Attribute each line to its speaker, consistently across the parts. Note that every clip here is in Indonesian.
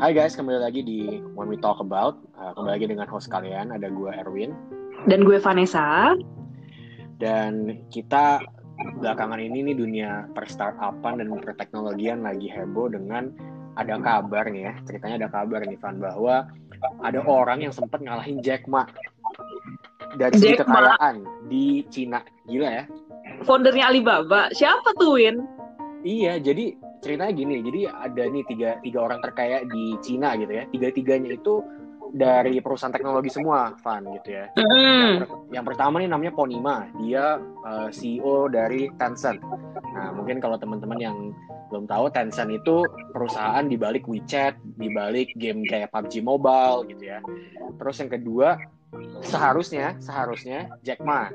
Speaker 1: Hai guys, kembali lagi di When We Talk About. Uh, kembali lagi dengan host kalian, ada gue Erwin.
Speaker 2: Dan gue Vanessa.
Speaker 1: Dan kita belakangan ini nih dunia per-startupan dan per-teknologian lagi heboh dengan ada kabar nih ya, ceritanya ada kabar nih Van, bahwa ada orang yang sempat ngalahin Jack Ma dari segi kekayaan di Cina. Gila ya.
Speaker 2: Foundernya Alibaba. Siapa tuh, Win?
Speaker 1: Iya, jadi ceritanya gini jadi ada nih tiga tiga orang terkaya di Cina gitu ya. Tiga tiganya itu dari perusahaan teknologi semua Van gitu ya. Mm. yang, per, yang pertama nih namanya Ponima. Dia uh, eh, CEO dari Tencent. Nah mungkin kalau teman-teman yang belum tahu Tencent itu perusahaan di balik WeChat di balik game kayak PUBG Mobile gitu ya. Terus yang kedua seharusnya seharusnya Jack Ma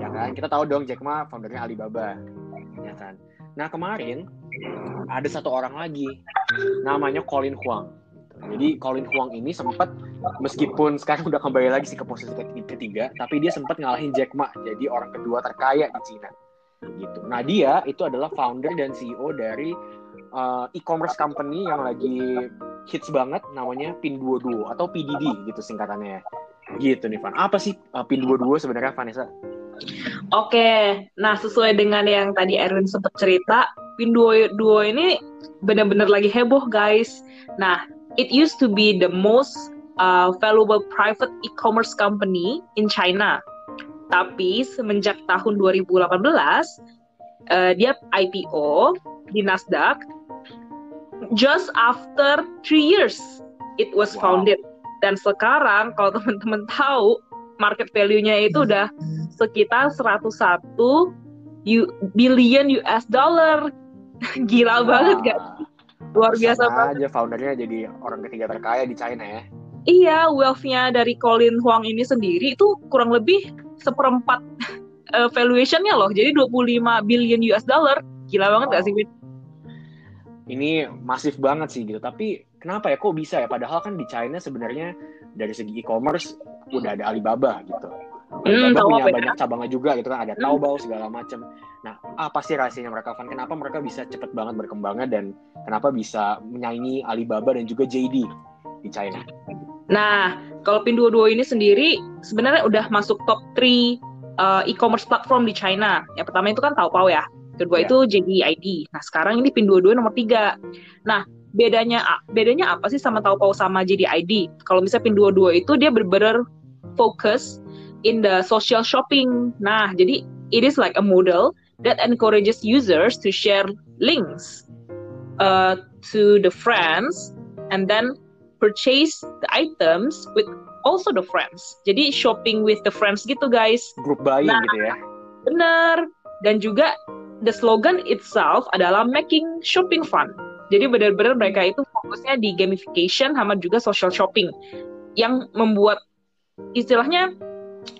Speaker 1: ya kan? Kita tahu dong Jack Ma foundernya Alibaba ya kan? Nah kemarin ada satu orang lagi namanya Colin Huang. Jadi Colin Huang ini sempat meskipun sekarang udah kembali lagi sih ke posisi ketiga, tapi dia sempat ngalahin Jack Ma jadi orang kedua terkaya di Cina. Gitu. Nah dia itu adalah founder dan CEO dari uh, e-commerce company yang lagi hits banget namanya Pinduoduo atau PDD gitu singkatannya. Gitu nih Van. Apa sih uh, Pinduoduo sebenarnya Vanessa?
Speaker 2: Oke, nah sesuai dengan yang tadi Erwin sempat cerita, Pinduo Duo ini benar-benar lagi heboh guys. Nah, it used to be the most uh, valuable private e-commerce company in China. Tapi semenjak tahun 2018 uh, dia IPO di Nasdaq just after three years it was founded. Dan sekarang kalau teman-teman tahu market value-nya itu udah sekitar 101 billion US dollar Gila Wah. banget gak?
Speaker 1: Luar biasa banget. aja foundernya jadi orang ketiga terkaya di China ya.
Speaker 2: Iya, wealth-nya dari Colin Huang ini sendiri itu kurang lebih seperempat uh, valuation-nya loh. Jadi 25 billion US dollar. Gila banget wow. gak sih, Win?
Speaker 1: Ini masif banget sih gitu. Tapi kenapa ya kok bisa ya? Padahal kan di China sebenarnya dari segi e-commerce udah ada Alibaba gitu. Hmm, punya banyak ya? cabangnya juga gitu kan ada hmm. Taobao segala macam. Nah, apa sih rahasianya mereka Van? Kenapa mereka bisa cepet banget berkembangnya dan kenapa bisa menyaingi Alibaba dan juga JD di China?
Speaker 2: Nah, kalau Pinduoduo ini sendiri sebenarnya udah masuk top 3 uh, e-commerce platform di China. Yang pertama itu kan Taobao ya. Kedua yeah. itu JD.ID. Nah, sekarang ini Pinduoduo nomor 3. Nah, bedanya bedanya apa sih sama Taobao sama JD.ID? Kalau misalnya Pinduoduo itu dia benar-benar fokus in the social shopping. Nah, jadi it is like a model that encourages users to share links uh, to the friends and then purchase the items with also the friends. Jadi shopping with the friends gitu guys.
Speaker 1: Group buying nah, gitu ya.
Speaker 2: Bener. Dan juga the slogan itself adalah making shopping fun. Jadi benar-benar mereka itu fokusnya di gamification sama juga social shopping yang membuat istilahnya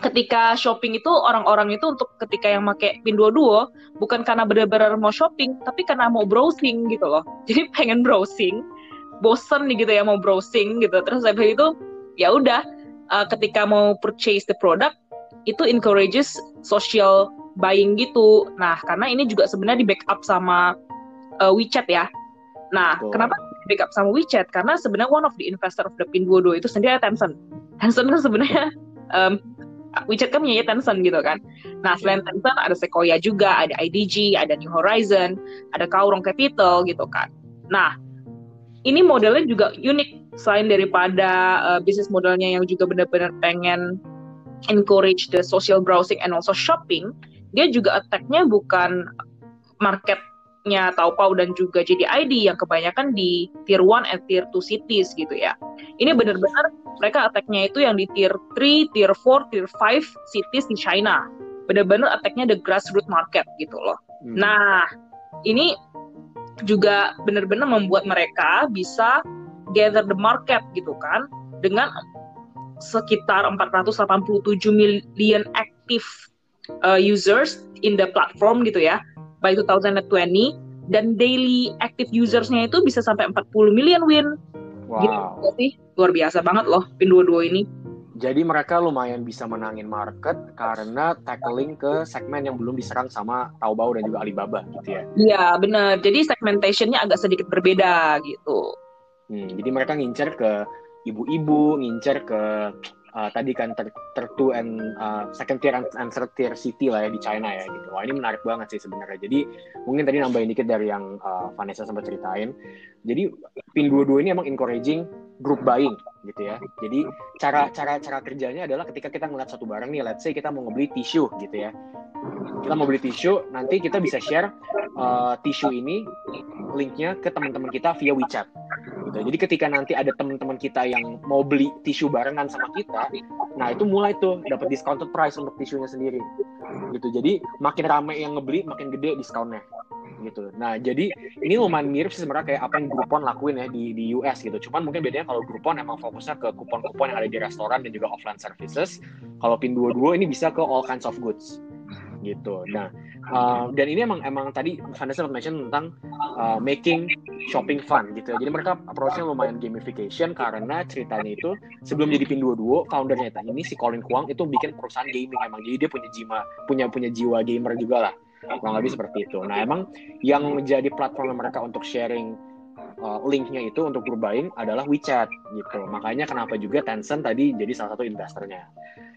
Speaker 2: ketika shopping itu orang-orang itu untuk ketika yang pakai Pinduoduo bukan karena benar-benar mau shopping tapi karena mau browsing gitu loh. Jadi pengen browsing bosen nih gitu ya mau browsing gitu. Terus habis itu ya udah uh, ketika mau purchase the product itu encourages social buying gitu. Nah karena ini juga sebenarnya di backup sama uh, WeChat ya. Nah Betul. kenapa di backup sama WeChat? Karena sebenarnya one of the investor of the Pinduoduo itu sendiri Tencent. Tencent kan sebenarnya um, WeChat kan punya Tencent gitu kan. Nah selain Tencent ada Sequoia juga, ada IDG, ada New Horizon, ada Kaurong Capital gitu kan. Nah ini modelnya juga unik selain daripada uh, bisnis modelnya yang juga benar-benar pengen encourage the social browsing and also shopping, dia juga attack-nya bukan marketnya Taobao dan juga JDID yang kebanyakan di tier 1 and tier 2 cities gitu ya. Ini benar-benar mereka attack-nya itu yang di tier 3, tier 4, tier 5 cities di China. Benar-benar attack-nya the grassroots market gitu loh. Hmm. Nah, ini juga benar-benar membuat mereka bisa gather the market gitu kan dengan sekitar 487 million active uh, users in the platform gitu ya by 2020 dan daily active usersnya itu bisa sampai 40 million win Wow. Gitu sih, luar biasa banget loh Pinduoduo ini.
Speaker 1: Jadi mereka lumayan bisa menangin market karena tackling ke segmen yang belum diserang sama Taobao dan juga Alibaba gitu ya.
Speaker 2: Iya benar. Jadi segmentationnya agak sedikit berbeda gitu.
Speaker 1: Hmm, jadi mereka ngincer ke ibu-ibu, ngincer ke uh, tadi kan ter, ter two and uh, second tier and, and third tier city lah ya di China ya gitu. Wah ini menarik banget sih sebenarnya. Jadi mungkin tadi nambahin dikit dari yang uh, Vanessa sempat ceritain. Jadi pin 22 ini emang encouraging group buying gitu ya. Jadi cara cara cara kerjanya adalah ketika kita ngeliat satu barang nih, let's say kita mau ngebeli tisu gitu ya. Kita mau beli tisu, nanti kita bisa share uh, tisu ini linknya ke teman-teman kita via WeChat gitu. Jadi ketika nanti ada teman-teman kita yang mau beli tisu barengan sama kita, nah itu mulai tuh dapat discounted price untuk tisunya sendiri. Gitu. Jadi makin rame yang ngebeli, makin gede diskonnya. Gitu. Nah, jadi ini lumayan mirip sih sebenarnya kayak apa yang Groupon lakuin ya di di US gitu. Cuman mungkin bedanya kalau Groupon emang fokusnya ke kupon-kupon yang ada di restoran dan juga offline services. Kalau Pin 22 ini bisa ke all kinds of goods gitu. Nah, uh, dan ini emang emang tadi Vanessa mention tentang uh, making shopping fun gitu. Jadi mereka approach-nya lumayan gamification karena ceritanya itu sebelum jadi Pinduoduo, foundernya ini si Colin Kwang itu bikin perusahaan gaming emang. Jadi dia punya jiwa punya punya jiwa gamer juga lah. Kurang lebih seperti itu. Nah, emang yang menjadi platform mereka untuk sharing uh, linknya itu untuk berbaing adalah WeChat gitu. Makanya kenapa juga Tencent tadi jadi salah satu investornya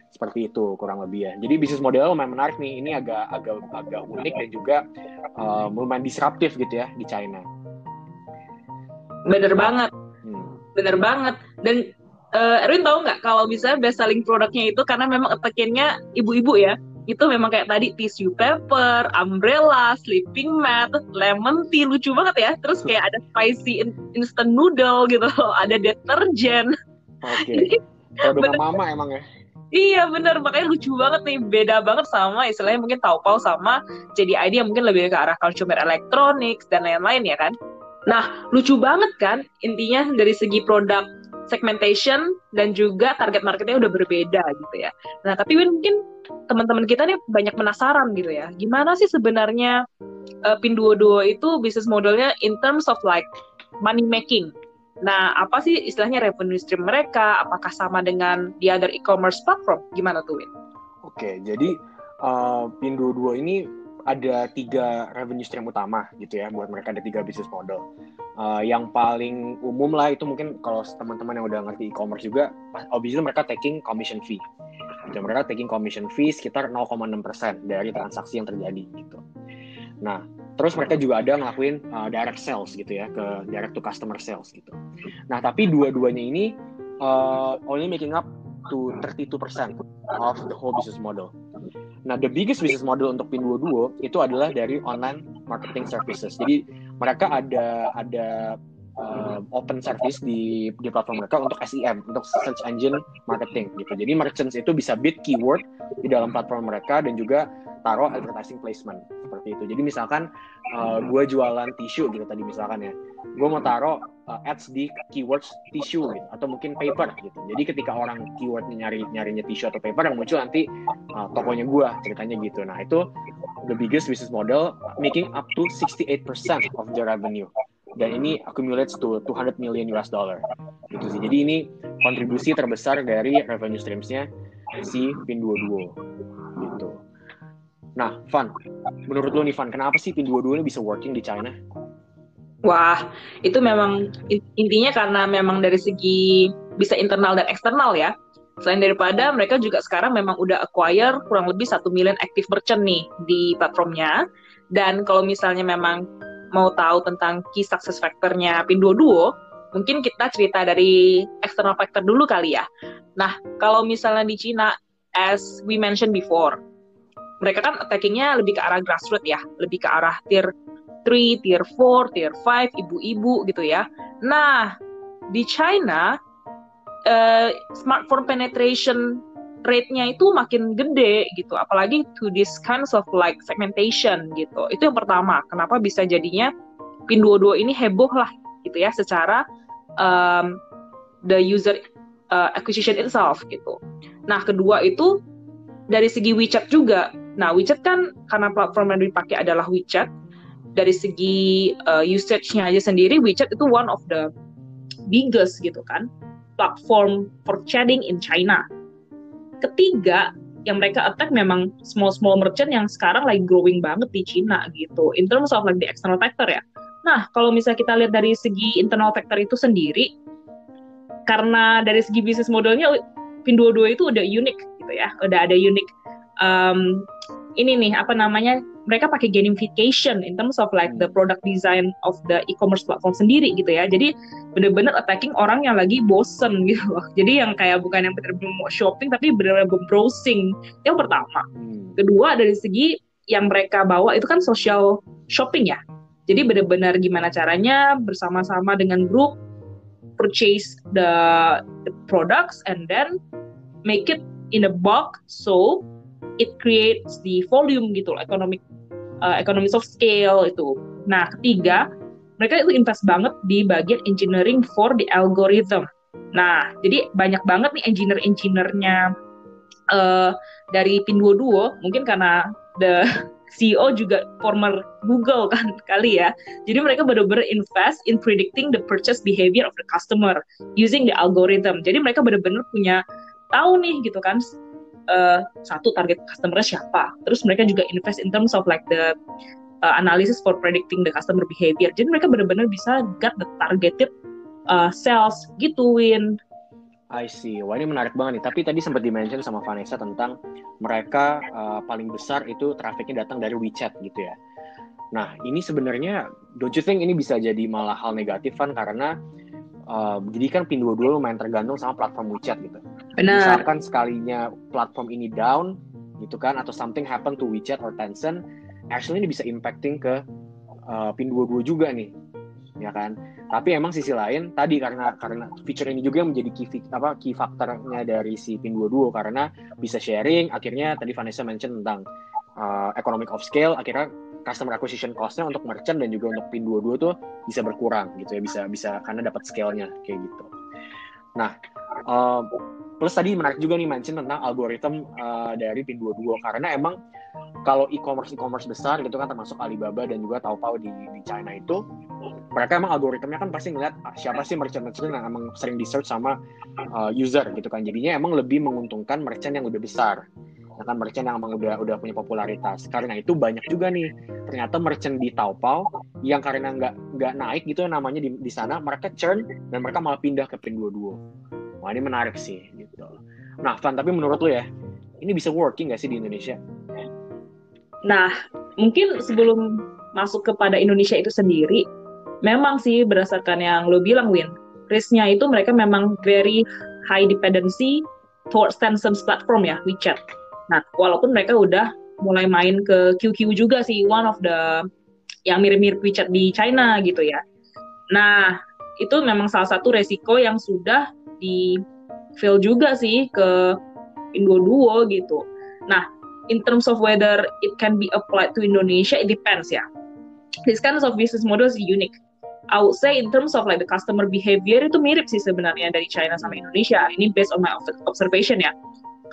Speaker 1: seperti itu kurang lebih ya. Jadi bisnis model lumayan menarik nih. Ini agak agak agak unik dan juga uh, lumayan disruptif gitu ya di China.
Speaker 2: Bener banget, hmm. bener banget. Dan uh, Erwin tahu nggak kalau bisa best selling produknya itu karena memang attack-nya ibu-ibu ya. Itu memang kayak tadi tissue paper, umbrella, sleeping mat, lemon tea lucu banget ya. Terus kayak ada spicy instant noodle gitu, ada deterjen.
Speaker 1: Oke. Okay. Produk mama emang ya.
Speaker 2: Iya bener, makanya lucu banget nih, beda banget sama istilahnya mungkin Taobao sama JDID yang mungkin lebih ke arah consumer electronics dan lain-lain ya kan. Nah, lucu banget kan intinya dari segi produk segmentation dan juga target marketnya udah berbeda gitu ya. Nah, tapi mungkin teman-teman kita nih banyak penasaran gitu ya. Gimana sih sebenarnya uh, Pinduoduo itu bisnis modelnya in terms of like money making Nah, apa sih istilahnya revenue stream mereka? Apakah sama dengan di other e-commerce platform? Gimana tuh, Win?
Speaker 1: Oke, jadi uh, Pinduoduo ini ada tiga revenue stream utama gitu ya buat mereka ada tiga bisnis model. Uh, yang paling umum lah itu mungkin kalau teman-teman yang udah ngerti e-commerce juga, obviously mereka taking commission fee. Gitu. Mereka taking commission fee sekitar 0,6% dari transaksi yang terjadi gitu. Nah, terus mereka juga ada ngelakuin uh, direct sales gitu ya ke direct to customer sales gitu. Nah, tapi dua-duanya ini uh, only making up to 32% of the whole business model. Nah, the biggest business model untuk Pinduoduo itu adalah dari online marketing services. Jadi mereka ada ada uh, open service di di platform mereka untuk SEM, untuk search engine marketing gitu. Jadi merchants itu bisa bid keyword di dalam platform mereka dan juga taruh advertising placement seperti itu. Jadi misalkan uh, gue jualan tisu gitu tadi misalkan ya, gue mau taruh uh, ads di keywords tisu gitu atau mungkin paper gitu. Jadi ketika orang keyword nyari nyarinya tisu atau paper yang muncul nanti uh, tokonya gue ceritanya gitu. Nah itu the biggest business model making up to 68% of the revenue dan ini accumulates to 200 million US dollar gitu sih. Jadi ini kontribusi terbesar dari revenue streamsnya si Pinduoduo gitu. Nah, Van, menurut lo nih Van, kenapa sih Pinduoduo ini bisa working di China?
Speaker 2: Wah, itu memang intinya karena memang dari segi bisa internal dan eksternal ya. Selain daripada mereka juga sekarang memang udah acquire kurang lebih satu million active merchant nih di platformnya. Dan kalau misalnya memang mau tahu tentang key success factor-nya Pinduoduo, mungkin kita cerita dari external factor dulu kali ya. Nah, kalau misalnya di Cina, as we mentioned before, mereka kan attackingnya lebih ke arah grassroots ya, lebih ke arah tier 3, tier 4, tier 5, ibu-ibu gitu ya. Nah, di China, uh, smartphone penetration rate-nya itu makin gede gitu, apalagi to this kinds of like segmentation gitu. Itu yang pertama, kenapa bisa jadinya Pinduoduo ini heboh lah gitu ya secara um, the user uh, acquisition itself gitu. Nah, kedua itu dari segi WeChat juga Nah, WeChat kan karena platform yang dipakai adalah WeChat, dari segi uh, usage-nya aja sendiri, WeChat itu one of the biggest gitu kan, platform for chatting in China. Ketiga, yang mereka attack memang small small merchant yang sekarang lagi growing banget di China gitu, in terms of like the external factor ya. Nah, kalau misalnya kita lihat dari segi internal factor itu sendiri, karena dari segi bisnis modelnya Pinduoduo itu udah unik gitu ya, udah ada unik um, ini nih apa namanya mereka pakai gamification in terms of like the product design of the e-commerce platform sendiri gitu ya. Jadi bener-bener attacking orang yang lagi bosen gitu loh. Jadi yang kayak bukan yang bener-bener mau shopping tapi bener-bener browsing. Yang pertama. Hmm. Kedua dari segi yang mereka bawa itu kan social shopping ya. Jadi benar-benar gimana caranya bersama-sama dengan grup purchase the, the products and then make it in a bulk so it creates the volume gitu loh, economic uh, economies of scale itu. Nah, ketiga, mereka itu invest banget di bagian engineering for the algorithm. Nah, jadi banyak banget nih engineer-engineernya uh, dari Pinduoduo, mungkin karena the CEO juga former Google kan kali ya. Jadi mereka benar-benar invest in predicting the purchase behavior of the customer using the algorithm. Jadi mereka benar-benar punya tahu nih gitu kan uh, satu target customer siapa. Terus mereka juga invest in terms of like the uh, analysis for predicting the customer behavior. Jadi mereka benar-benar bisa get the targeted uh, sales gitu, Win.
Speaker 1: I see. Wah ini menarik banget nih. Tapi tadi sempat dimention sama Vanessa tentang mereka uh, paling besar itu trafficnya datang dari WeChat gitu ya. Nah ini sebenarnya, don't you think ini bisa jadi malah hal negatif kan karena uh, jadi kan Pinduoduo lumayan tergantung sama platform WeChat gitu. Benar. Misalkan sekalinya platform ini down gitu kan atau something happen to WeChat or Tencent, actually ini bisa impacting ke uh, Pinduoduo juga nih ya kan tapi emang sisi lain tadi karena karena feature ini juga yang menjadi key apa key faktornya dari si Pin22 karena bisa sharing akhirnya tadi Vanessa mention tentang uh, economic of scale akhirnya customer acquisition cost-nya untuk merchant dan juga untuk Pin22 tuh bisa berkurang gitu ya bisa bisa karena dapat scale-nya kayak gitu nah uh, plus tadi menarik juga nih mention tentang algoritma uh, dari Pin22 karena emang kalau e-commerce e-commerce besar gitu kan termasuk Alibaba dan juga Taobao di, di China itu mereka emang algoritmanya kan pasti ngeliat ah, siapa sih merchant-merchant yang emang sering di search sama uh, user gitu kan. Jadinya emang lebih menguntungkan merchant yang lebih besar. Ya kan merchant yang emang udah udah punya popularitas. Karena itu banyak juga nih ternyata merchant di Taobao yang karena nggak nggak naik gitu namanya di, di sana mereka churn dan mereka malah pindah ke Pinduoduo wah ini menarik sih nah Van tapi menurut lo ya ini bisa working nggak sih di Indonesia
Speaker 2: Nah, mungkin sebelum masuk kepada Indonesia itu sendiri, memang sih berdasarkan yang lo bilang, Win, risknya itu mereka memang very high dependency towards Tencent's platform ya, WeChat. Nah, walaupun mereka udah mulai main ke QQ juga sih, one of the yang mirip-mirip WeChat di China gitu ya. Nah, itu memang salah satu resiko yang sudah di fail juga sih ke Indo Duo gitu. Nah, in terms of whether it can be applied to Indonesia, it depends ya. This kind of business model is unique. I would say in terms of like the customer behavior itu mirip sih sebenarnya dari China sama Indonesia. Ini based on my observation ya.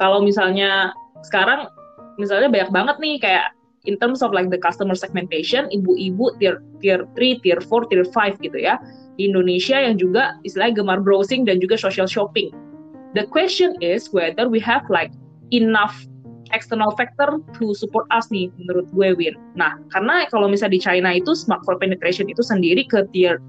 Speaker 2: Kalau misalnya sekarang misalnya banyak banget nih kayak in terms of like the customer segmentation, ibu-ibu tier tier 3, tier 4, tier 5 gitu ya. Di Indonesia yang juga istilahnya gemar browsing dan juga social shopping. The question is whether we have like enough external factor to support us nih menurut gue Win. Nah, karena kalau misalnya di China itu smartphone penetration itu sendiri ke tier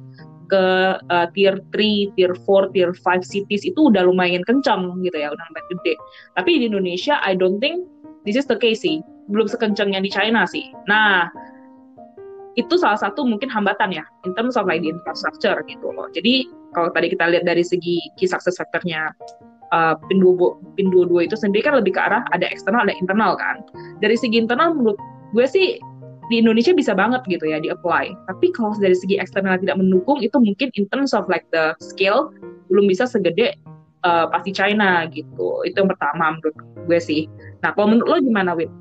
Speaker 2: ke uh, tier 3, tier 4, tier 5 cities itu udah lumayan kencang gitu ya, udah lumayan gede. Tapi di Indonesia I don't think this is the case sih. Belum sekencang yang di China sih. Nah, itu salah satu mungkin hambatan ya in terms of like the infrastructure gitu loh. Jadi kalau tadi kita lihat dari segi key success factor-nya uh, pin dua itu sendiri kan lebih ke arah ada eksternal ada internal kan. Dari segi internal menurut gue sih di Indonesia bisa banget gitu ya di apply. Tapi kalau dari segi eksternal tidak mendukung itu mungkin in terms of like the scale belum bisa segede uh, pasti China gitu. Itu yang pertama menurut gue sih. Nah kalau menurut lo gimana Win?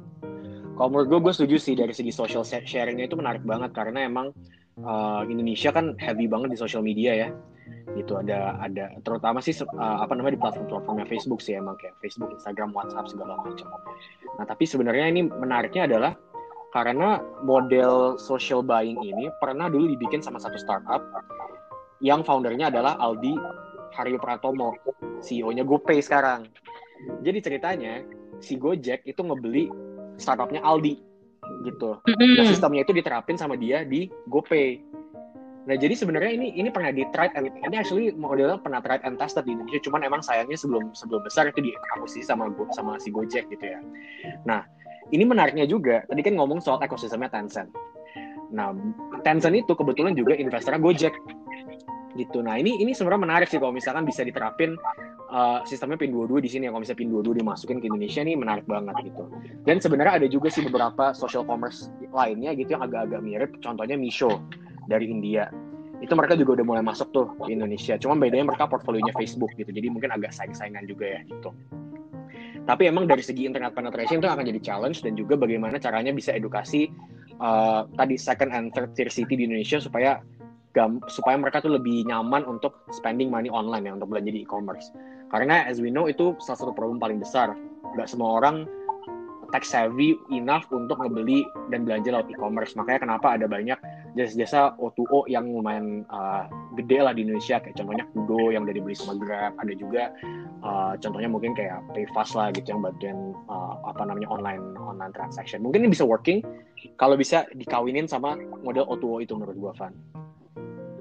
Speaker 1: Kalau menurut gue, gue setuju sih dari segi social sharingnya itu menarik banget karena emang uh, Indonesia kan heavy banget di social media ya gitu ada ada terutama sih uh, apa namanya di platform-platformnya Facebook sih emang kayak Facebook, Instagram, WhatsApp segala macam. Nah tapi sebenarnya ini menariknya adalah karena model social buying ini pernah dulu dibikin sama satu startup yang foundernya adalah Aldi Haryo Pratomo, CEO-nya GoPay sekarang. Jadi ceritanya si Gojek itu ngebeli startupnya Aldi gitu. Nah sistemnya itu diterapin sama dia di GoPay Nah jadi sebenarnya ini ini pernah di tried and ini actually modelnya pernah tried and tested di Indonesia, cuman emang sayangnya sebelum sebelum besar itu diakuisisi sama sama si Gojek gitu ya. Nah ini menariknya juga, tadi kan ngomong soal ekosistemnya Tencent. Nah Tencent itu kebetulan juga investornya Gojek gitu. Nah ini ini sebenarnya menarik sih kalau misalkan bisa diterapin uh, sistemnya PIN22 di sini ya kalau misalnya PIN22 dimasukin ke Indonesia ini menarik banget gitu. Dan sebenarnya ada juga sih beberapa social commerce lainnya gitu yang agak-agak mirip. Contohnya Misho dari India itu mereka juga udah mulai masuk tuh di Indonesia. Cuma bedanya mereka portfolionya Facebook gitu, jadi mungkin agak saing-saingan juga ya gitu. Tapi emang dari segi internet penetration itu akan jadi challenge dan juga bagaimana caranya bisa edukasi uh, tadi second and third tier city di Indonesia supaya supaya mereka tuh lebih nyaman untuk spending money online ya untuk belanja di e-commerce. Karena as we know itu salah satu problem paling besar. Gak semua orang tech savvy enough untuk ngebeli dan belanja lewat e-commerce. Makanya kenapa ada banyak jasa-jasa O2O yang lumayan uh, gede lah di Indonesia. Kayak contohnya Kudo yang udah dibeli sama Grab. Ada juga uh, contohnya mungkin kayak PayFast lah gitu yang bantuin uh, apa namanya online online transaction. Mungkin ini bisa working kalau bisa dikawinin sama model O2O itu menurut gua, Van.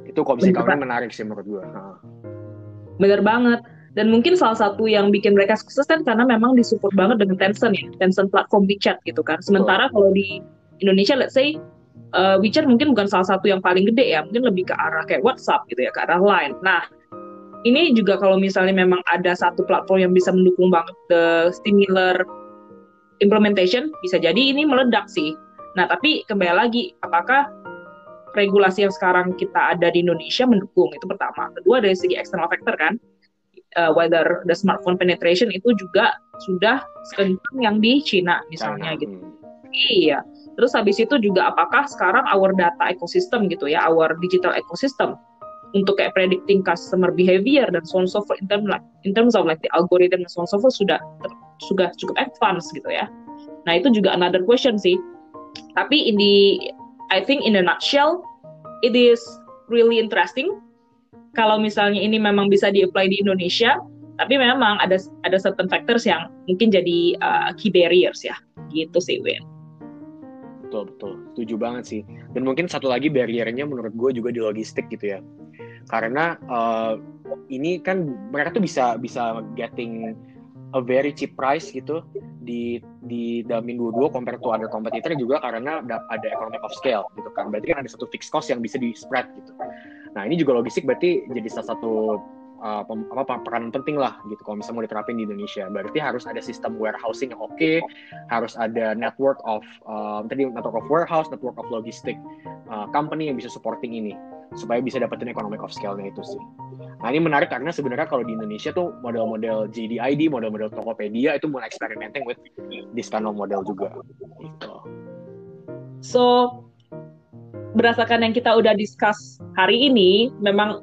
Speaker 1: Itu kalau bisa kawinin menarik sih menurut gua.
Speaker 2: Bener banget dan mungkin salah satu yang bikin mereka sukses kan karena memang disupport banget dengan Tencent ya, Tencent platform WeChat gitu kan. Sementara kalau di Indonesia, let's say uh, WeChat mungkin bukan salah satu yang paling gede ya, mungkin lebih ke arah kayak WhatsApp gitu ya, ke arah Line. Nah, ini juga kalau misalnya memang ada satu platform yang bisa mendukung banget the similar implementation, bisa jadi ini meledak sih. Nah, tapi kembali lagi, apakah regulasi yang sekarang kita ada di Indonesia mendukung? Itu pertama. Kedua, dari segi external factor kan, uh, whether the smartphone penetration itu juga sudah sekencang yang di Cina misalnya gitu. Iya. Terus habis itu juga apakah sekarang our data ecosystem gitu ya, our digital ecosystem untuk kayak predicting customer behavior dan so on so forth in terms like in terms of like the algorithm and so on so forth sudah sudah cukup advance gitu ya. Nah itu juga another question sih. Tapi in the I think in a nutshell it is really interesting kalau misalnya ini memang bisa di-apply di Indonesia, tapi memang ada ada certain factors yang mungkin jadi uh, key barriers ya. Gitu sih, Win.
Speaker 1: Betul, betul. Setuju banget sih. Dan mungkin satu lagi barriernya menurut gue juga di logistik gitu ya. Karena uh, ini kan mereka tuh bisa bisa getting a very cheap price gitu di di dalam Min 22 compare to other competitor juga karena ada economic of scale gitu kan. Berarti kan ada satu fixed cost yang bisa di spread gitu. Nah ini juga logistik berarti jadi salah satu uh, peranan penting lah gitu kalau misalnya mau diterapin di Indonesia. Berarti harus ada sistem warehousing yang oke, okay, harus ada network of uh, tadi network of warehouse, network of logistik uh, company yang bisa supporting ini supaya bisa dapetin economic of scale-nya itu sih. Nah ini menarik karena sebenarnya kalau di Indonesia tuh model-model JDID, model-model Tokopedia itu mulai experimenting with this kind of model juga. Gitu.
Speaker 2: So berdasarkan yang kita udah discuss hari ini, memang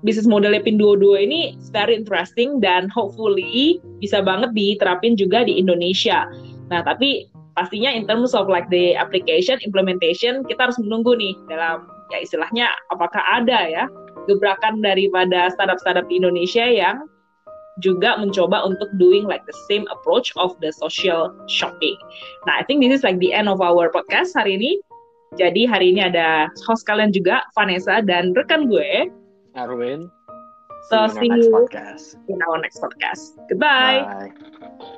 Speaker 2: bisnis modelnya PIN22 ini very interesting dan hopefully bisa banget diterapin juga di Indonesia. Nah, tapi pastinya in terms of like the application, implementation, kita harus menunggu nih dalam ya istilahnya apakah ada ya gebrakan daripada startup-startup di Indonesia yang juga mencoba untuk doing like the same approach of the social shopping. Nah, I think this is like the end of our podcast hari ini. Jadi hari ini ada host kalian juga, Vanessa dan rekan gue,
Speaker 1: Arwin.
Speaker 2: So see you in our next podcast. Goodbye. Bye.